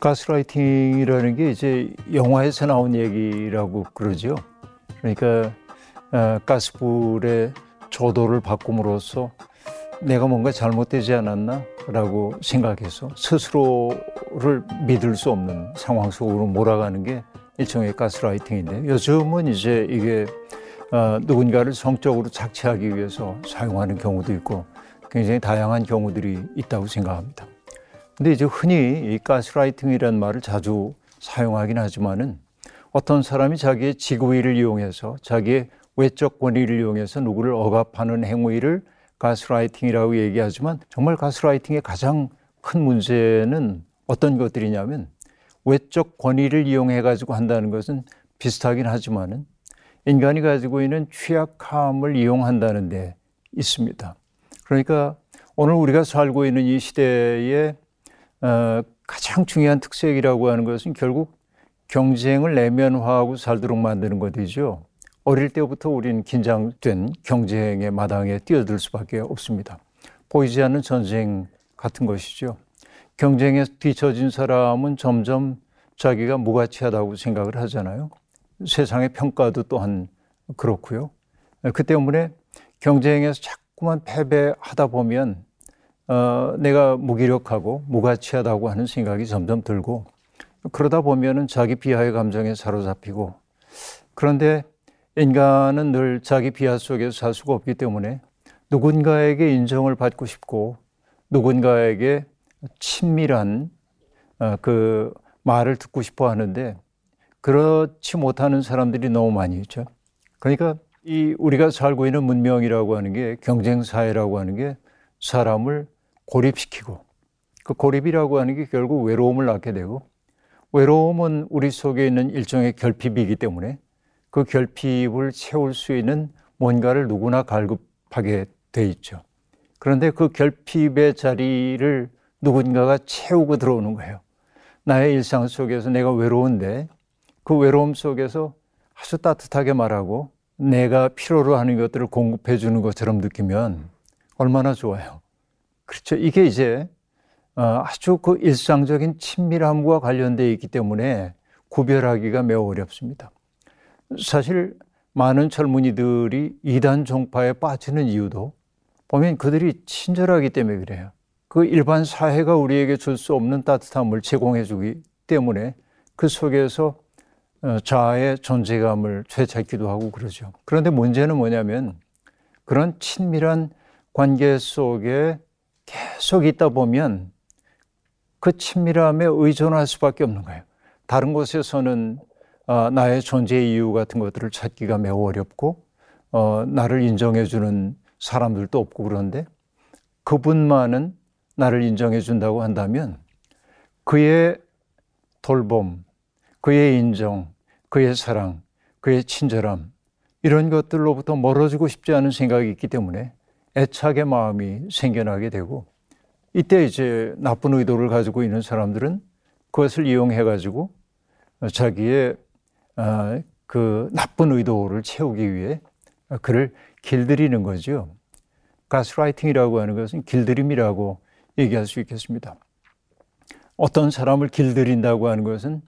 가스라이팅이라는 게 이제 영화에서 나온 얘기라고 그러죠. 그러니까 어, 가스불의 조도를 바꿈으로써 내가 뭔가 잘못되지 않았나라고 생각해서 스스로를 믿을 수 없는 상황 속으로 몰아가는 게 일종의 가스라이팅인데 요즘은 이제 이게 어, 누군가를 성적으로 착취하기 위해서 사용하는 경우도 있고 굉장히 다양한 경우들이 있다고 생각합니다. 근데 이제 흔히 이 가스라이팅이라는 말을 자주 사용하긴 하지만은 어떤 사람이 자기의 지구위를 이용해서 자기의 외적 권위를 이용해서 누구를 억압하는 행위를 가스라이팅이라고 얘기하지만 정말 가스라이팅의 가장 큰 문제는 어떤 것들이냐면 외적 권위를 이용해 가지고 한다는 것은 비슷하긴 하지만은 인간이 가지고 있는 취약함을 이용한다는 데 있습니다. 그러니까 오늘 우리가 살고 있는 이 시대에 어, 가장 중요한 특색이라고 하는 것은 결국 경쟁을 내면화하고 살도록 만드는 것이죠. 어릴 때부터 우리는 긴장된 경쟁의 마당에 뛰어들 수밖에 없습니다. 보이지 않는 전쟁 같은 것이죠. 경쟁에 뒤처진 사람은 점점 자기가 무가치하다고 생각을 하잖아요. 세상의 평가도 또한 그렇고요. 그 때문에 경쟁에서 자꾸만 패배하다 보면 어, 내가 무기력하고 무가치하다고 하는 생각이 점점 들고 그러다 보면은 자기 비하의 감정에 사로잡히고 그런데 인간은 늘 자기 비하 속에서 살 수가 없기 때문에 누군가에게 인정을 받고 싶고 누군가에게 친밀한 어, 그 말을 듣고 싶어 하는데 그렇지 못하는 사람들이 너무 많이 있죠. 그러니까 이 우리가 살고 있는 문명이라고 하는 게 경쟁 사회라고 하는 게 사람을 고립시키고 그 고립이라고 하는 게 결국 외로움을 낳게 되고 외로움은 우리 속에 있는 일종의 결핍이기 때문에 그 결핍을 채울 수 있는 뭔가를 누구나 갈급하게 돼 있죠. 그런데 그 결핍의 자리를 누군가가 채우고 들어오는 거예요. 나의 일상 속에서 내가 외로운데 그 외로움 속에서 아주 따뜻하게 말하고 내가 필요로 하는 것들을 공급해 주는 것처럼 느끼면 얼마나 좋아요. 그렇죠. 이게 이제 어, 아주 그 일상적인 친밀함과 관련되어 있기 때문에 구별하기가 매우 어렵습니다. 사실 많은 젊은이들이 이단 종파에 빠지는 이유도 보면 그들이 친절하기 때문에 그래요. 그 일반 사회가 우리에게 줄 수 없는 따뜻함을 제공해 주기 때문에 그 속에서 어, 자아의 존재감을 되찾기도 하고 그러죠. 그런데 문제는 뭐냐면 그런 친밀한 관계 속에 계속 있다 보면 그 친밀함에 의존할 수밖에 없는 거예요. 다른 곳에서는 어, 나의 존재 이유 같은 것들을 찾기가 매우 어렵고 어, 나를 인정해주는 사람들도 없고 그런데 그분만은 나를 인정해준다고 한다면 그의 돌봄, 그의 인정, 그의 사랑, 그의 친절함 이런 것들로부터 멀어지고 싶지 않은 생각이 있기 때문에 애착의 마음이 생겨나게 되고 이때 이제 나쁜 의도를 가지고 있는 사람들은 그것을 이용해 가지고 자기의 아, 그 나쁜 의도를 채우기 위해 그를 길들이는 거죠. 가스라이팅이라고 하는 것은 길들임이라고 얘기할 수 있겠습니다. 어떤 사람을 길들인다고 하는 것은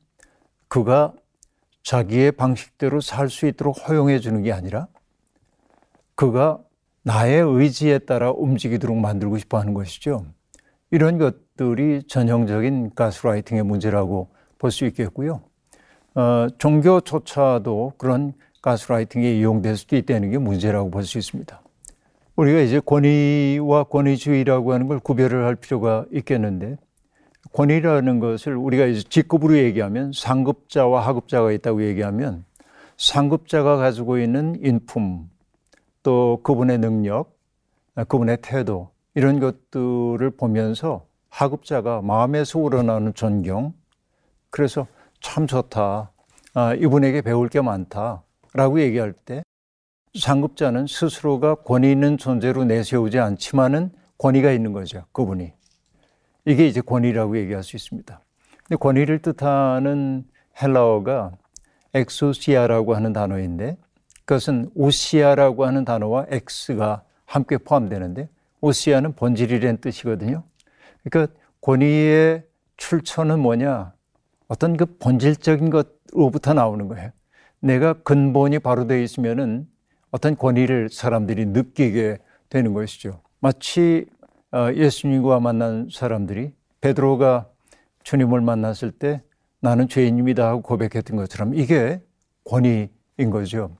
그가 자기의 방식대로 살 수 있도록 허용해 주는 게 아니라 그가 나의 의지에 따라 움직이도록 만들고 싶어 하는 것이죠. 이런 것들이 전형적인 가스라이팅의 문제라고 볼 수 있겠고요. 어, 종교조차도 그런 가스라이팅에 이용될 수도 있다는 게 문제라고 볼 수 있습니다. 우리가 이제 권위와 권위주의라고 하는 걸 구별을 할 필요가 있겠는데 권위라는 것을 우리가 이제 직급으로 얘기하면 상급자와 하급자가 있다고 얘기하면 상급자가 가지고 있는 인품 또 그분의 능력, 그분의 태도 이런 것들을 보면서 하급자가 마음에서 우러나는 존경 그래서 참 좋다. 아, 이분에게 배울 게 많다라고 얘기할 때 상급자는 스스로가 권위 있는 존재로 내세우지 않지만은 권위가 있는 거죠. 그분이. 이게 이제 권위라고 얘기할 수 있습니다. 근데 권위를 뜻하는 헬라어가 ἐξουσία라고 하는 단어인데 그것은 οὐσία라고 하는 단어와 ἐξ가 함께 포함되는데 οὐσία는 본질이라는 뜻이거든요. 그러니까 권위의 출처는 뭐냐? 어떤 그 본질적인 것로부터 나오는 거예요. 내가 근본이 바로 되어 있으면은 어떤 권위를 사람들이 느끼게 되는 것이죠. 마치 어, 예수님과 만난 사람들이 베드로가 주님을 만났을 때 나는 죄인입니다 하고 고백했던 것처럼 이게 권위인 거죠.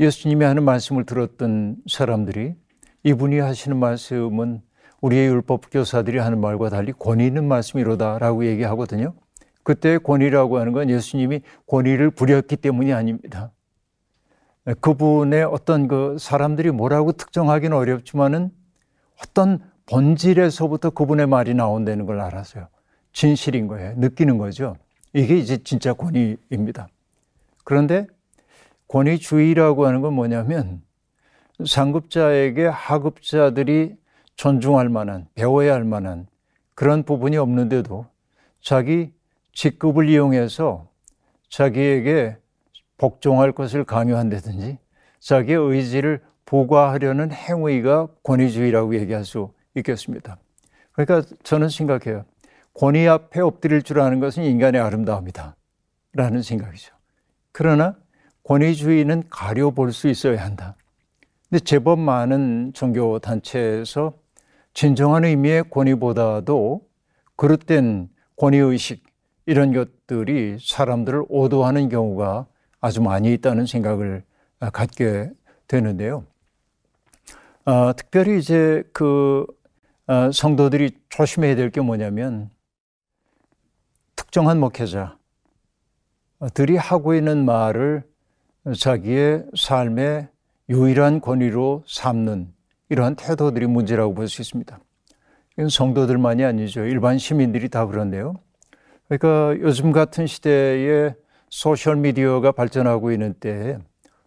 예수님이 하는 말씀을 들었던 사람들이 이분이 하시는 말씀은 우리의 율법 교사들이 하는 말과 달리 권위 있는 말씀이로다라고 얘기하거든요. 그때 권위라고 하는 건 예수님이 권위를 부렸기 때문이 아닙니다. 그분의 어떤 그 사람들이 뭐라고 특정하기는 어렵지만은 어떤 본질에서부터 그분의 말이 나온다는 걸 알았어요. 진실인 거예요. 느끼는 거죠. 이게 이제 진짜 권위입니다. 그런데 권위주의라고 하는 건 뭐냐면 상급자에게 하급자들이 존중할 만한, 배워야 할 만한 그런 부분이 없는데도 자기 직급을 이용해서 자기에게 복종할 것을 강요한다든지 자기의 의지를 보고하려는 행위가 권위주의라고 얘기할 수 있겠습니다. 그러니까 저는 생각해요. 권위 앞에 엎드릴 줄 아는 것은 인간의 아름다움이다. 라는 생각이죠. 그러나 권위주의는 가려볼 수 있어야 한다. 근데 제법 많은 종교 단체에서 진정한 의미의 권위보다도 그릇된 권위의식 이런 것들이 사람들을 오도하는 경우가 아주 많이 있다는 생각을 갖게 되는데요. 어, 특별히 이제 그 어, 성도들이 조심해야 될 게 뭐냐면 특정한 목회자들이 하고 있는 말을 자기의 삶의 유일한 권위로 삼는 이러한 태도들이 문제라고 볼 수 있습니다. 이건 성도들만이 아니죠. 일반 시민들이 다 그런데요. 그러니까 요즘 같은 시대에 소셜미디어가 발전하고 있는 때에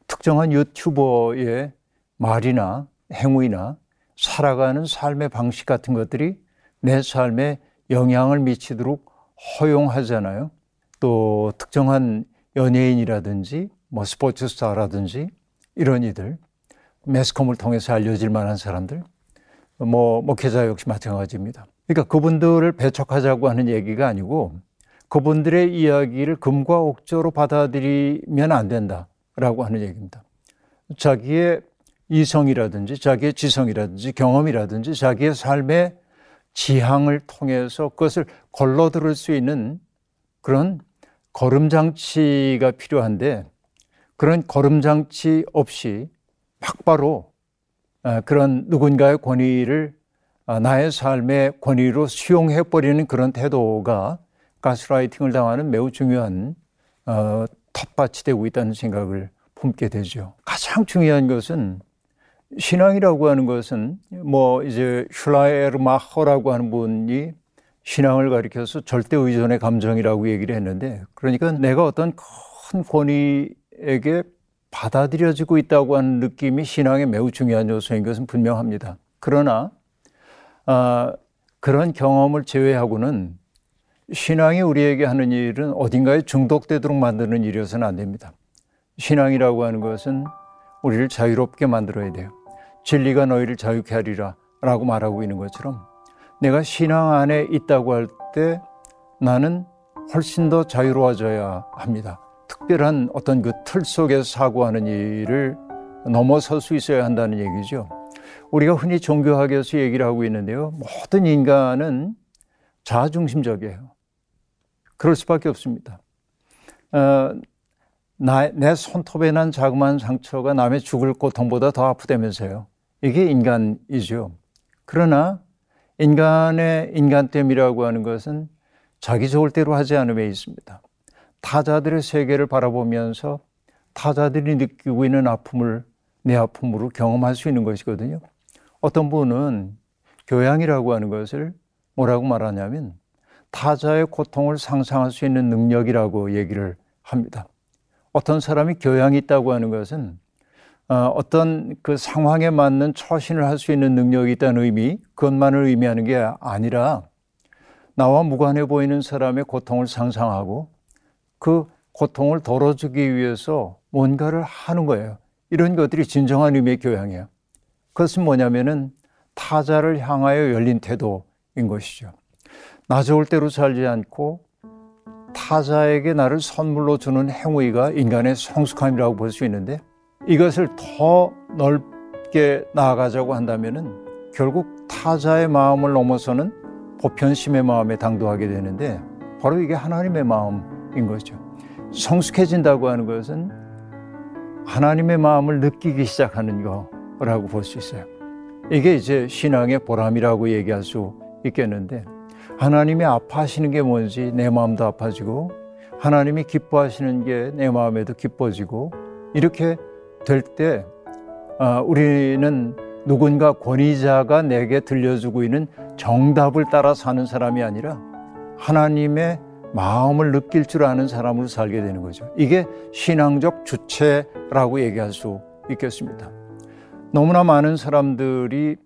특정한 유튜버의 말이나 행위나 살아가는 삶의 방식 같은 것들이 내 삶에 영향을 미치도록 허용하잖아요. 또 특정한 연예인이라든지 뭐 스포츠 스타라든지 이런 이들 매스컴을 통해서 알려질 만한 사람들 뭐 목회자 역시 마찬가지입니다. 그러니까 그분들을 배척하자고 하는 얘기가 아니고 그분들의 이야기를 금과 옥조로 받아들이면 안 된다라고 하는 얘기입니다. 자기의 이성이라든지 자기의 지성이라든지 경험이라든지 자기의 삶의 지향을 통해서 그것을 걸러 들을 수 있는 그런 걸음장치가 필요한데 그런 걸음장치 없이 막바로 아, 그런 누군가의 권위를 아, 나의 삶의 권위로 수용해 버리는 그런 태도가 가스라이팅을 당하는 매우 중요한 어, 텃밭이 되고 있다는 생각을 품게 되죠. 가장 중요한 것은 신앙이라고 하는 것은 뭐 이제 슐라에르마허라고 하는 분이 신앙을 가리켜서 절대 의존의 감정이라고 얘기를 했는데 그러니까 내가 어떤 큰 권위 에게 받아들여지고 있다고 하는 느낌이 신앙의 매우 중요한 요소인 것은 분명합니다. 그러나 아, 그런 경험을 제외하고는 신앙이 우리에게 하는 일은 어딘가에 중독되도록 만드는 일이어서는 안 됩니다. 신앙이라고 하는 것은 우리를 자유롭게 만들어야 돼요. 진리가 너희를 자유케 하리라 라고 말하고 있는 것처럼 내가 신앙 안에 있다고 할 때 나는 훨씬 더 자유로워져야 합니다. 특별한 어떤 그 틀 속에서 사고하는 일을 넘어설 수 있어야 한다는 얘기죠. 우리가 흔히 종교학에서 얘기를 하고 있는데요. 모든 인간은 자중심적이에요. 그럴 수밖에 없습니다. 어, 나, 내 손톱에 난 자그마한 상처가 남의 죽을 고통보다 더 아프다면서요. 이게 인간이죠. 그러나 인간의 인간됨이라고 하는 것은 자기 좋을 대로 하지 않음에 있습니다. 타자들의 세계를 바라보면서 타자들이 느끼고 있는 아픔을 내 아픔으로 경험할 수 있는 것이거든요. 어떤 분은 교양이라고 하는 것을 뭐라고 말하냐면 타자의 고통을 상상할 수 있는 능력이라고 얘기를 합니다. 어떤 사람이 교양이 있다고 하는 것은 어, 어떤 그 상황에 맞는 처신을 할 수 있는 능력이 있다는 의미, 그것만을 의미하는 게 아니라 나와 무관해 보이는 사람의 고통을 상상하고 그 고통을 덜어주기 위해서 뭔가를 하는 거예요. 이런 것들이 진정한 의미의 교양이에요. 그것은 뭐냐면은 타자를 향하여 열린 태도인 것이죠. 나 좋을 대로 살지 않고 타자에게 나를 선물로 주는 행위가 인간의 성숙함이라고 볼 수 있는데 이것을 더 넓게 나아가자고 한다면은 결국 타자의 마음을 넘어서는 보편심의 마음에 당도하게 되는데 바로 이게 하나님의 마음 인 거죠. 성숙해진다고 하는 것은 하나님의 마음을 느끼기 시작하는 거라고 볼 수 있어요. 이게 이제 신앙의 보람이라고 얘기할 수 있겠는데 하나님이 아파하시는 게 뭔지 내 마음도 아파지고 하나님이 기뻐하시는 게 내 마음에도 기뻐지고 이렇게 될때 아, 우리는 누군가 권위자가 내게 들려주고 있는 정답을 따라 사는 사람이 아니라 하나님의 마음을 느낄 줄 아는 사람으로 살게 되는 거죠. 이게 신앙적 주체라고 얘기할 수 있겠습니다. 너무나 많은 사람들이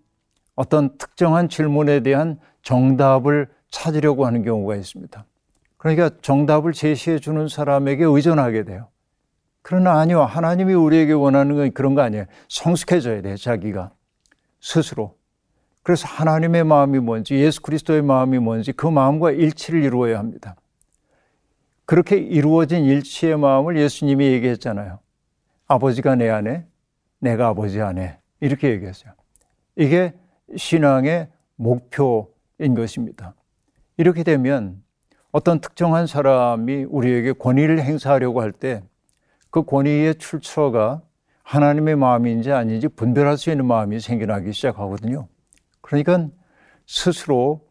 어떤 특정한 질문에 대한 정답을 찾으려고 하는 경우가 있습니다. 그러니까 정답을 제시해 주는 사람에게 의존하게 돼요. 그러나 아니요. 하나님이 우리에게 원하는 건 그런 거 아니에요. 성숙해져야 돼, 자기가. 스스로. 그래서 하나님의 마음이 뭔지, 예수 그리스도의 마음이 뭔지 그 마음과 일치를 이루어야 합니다. 그렇게 이루어진 일치의 마음을 예수님이 얘기했잖아요. 아버지가 내 안에, 내가 아버지 안에. 이렇게 얘기했어요. 이게 신앙의 목표인 것입니다. 이렇게 되면 어떤 특정한 사람이 우리에게 권위를 행사하려고 할 때 그 권위의 출처가 하나님의 마음인지 아닌지 분별할 수 있는 마음이 생겨나기 시작하거든요. 그러니까 스스로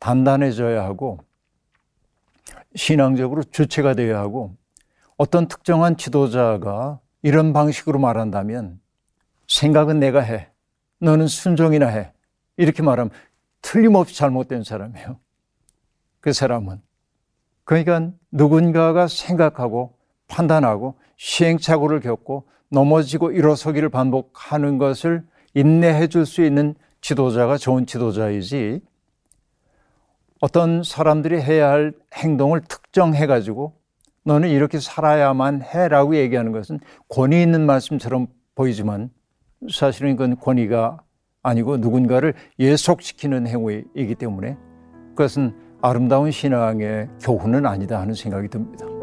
단단해져야 하고 신앙적으로 주체가 되어야 하고 어떤 특정한 지도자가 이런 방식으로 말한다면 생각은 내가 해. 너는 순종이나 해. 이렇게 말하면 틀림없이 잘못된 사람이에요. 그 사람은. 그러니까 누군가가 생각하고 판단하고 시행착오를 겪고 넘어지고 일어서기를 반복하는 것을 인내해 줄 수 있는 지도자가 좋은 지도자이지 어떤 사람들이 해야 할 행동을 특정해 가지고 너는 이렇게 살아야만 해라고 얘기하는 것은 권위 있는 말씀처럼 보이지만 사실은 그건 권위가 아니고 누군가를 예속시키는 행위이기 때문에 그것은 아름다운 신앙의 교훈은 아니다 하는 생각이 듭니다.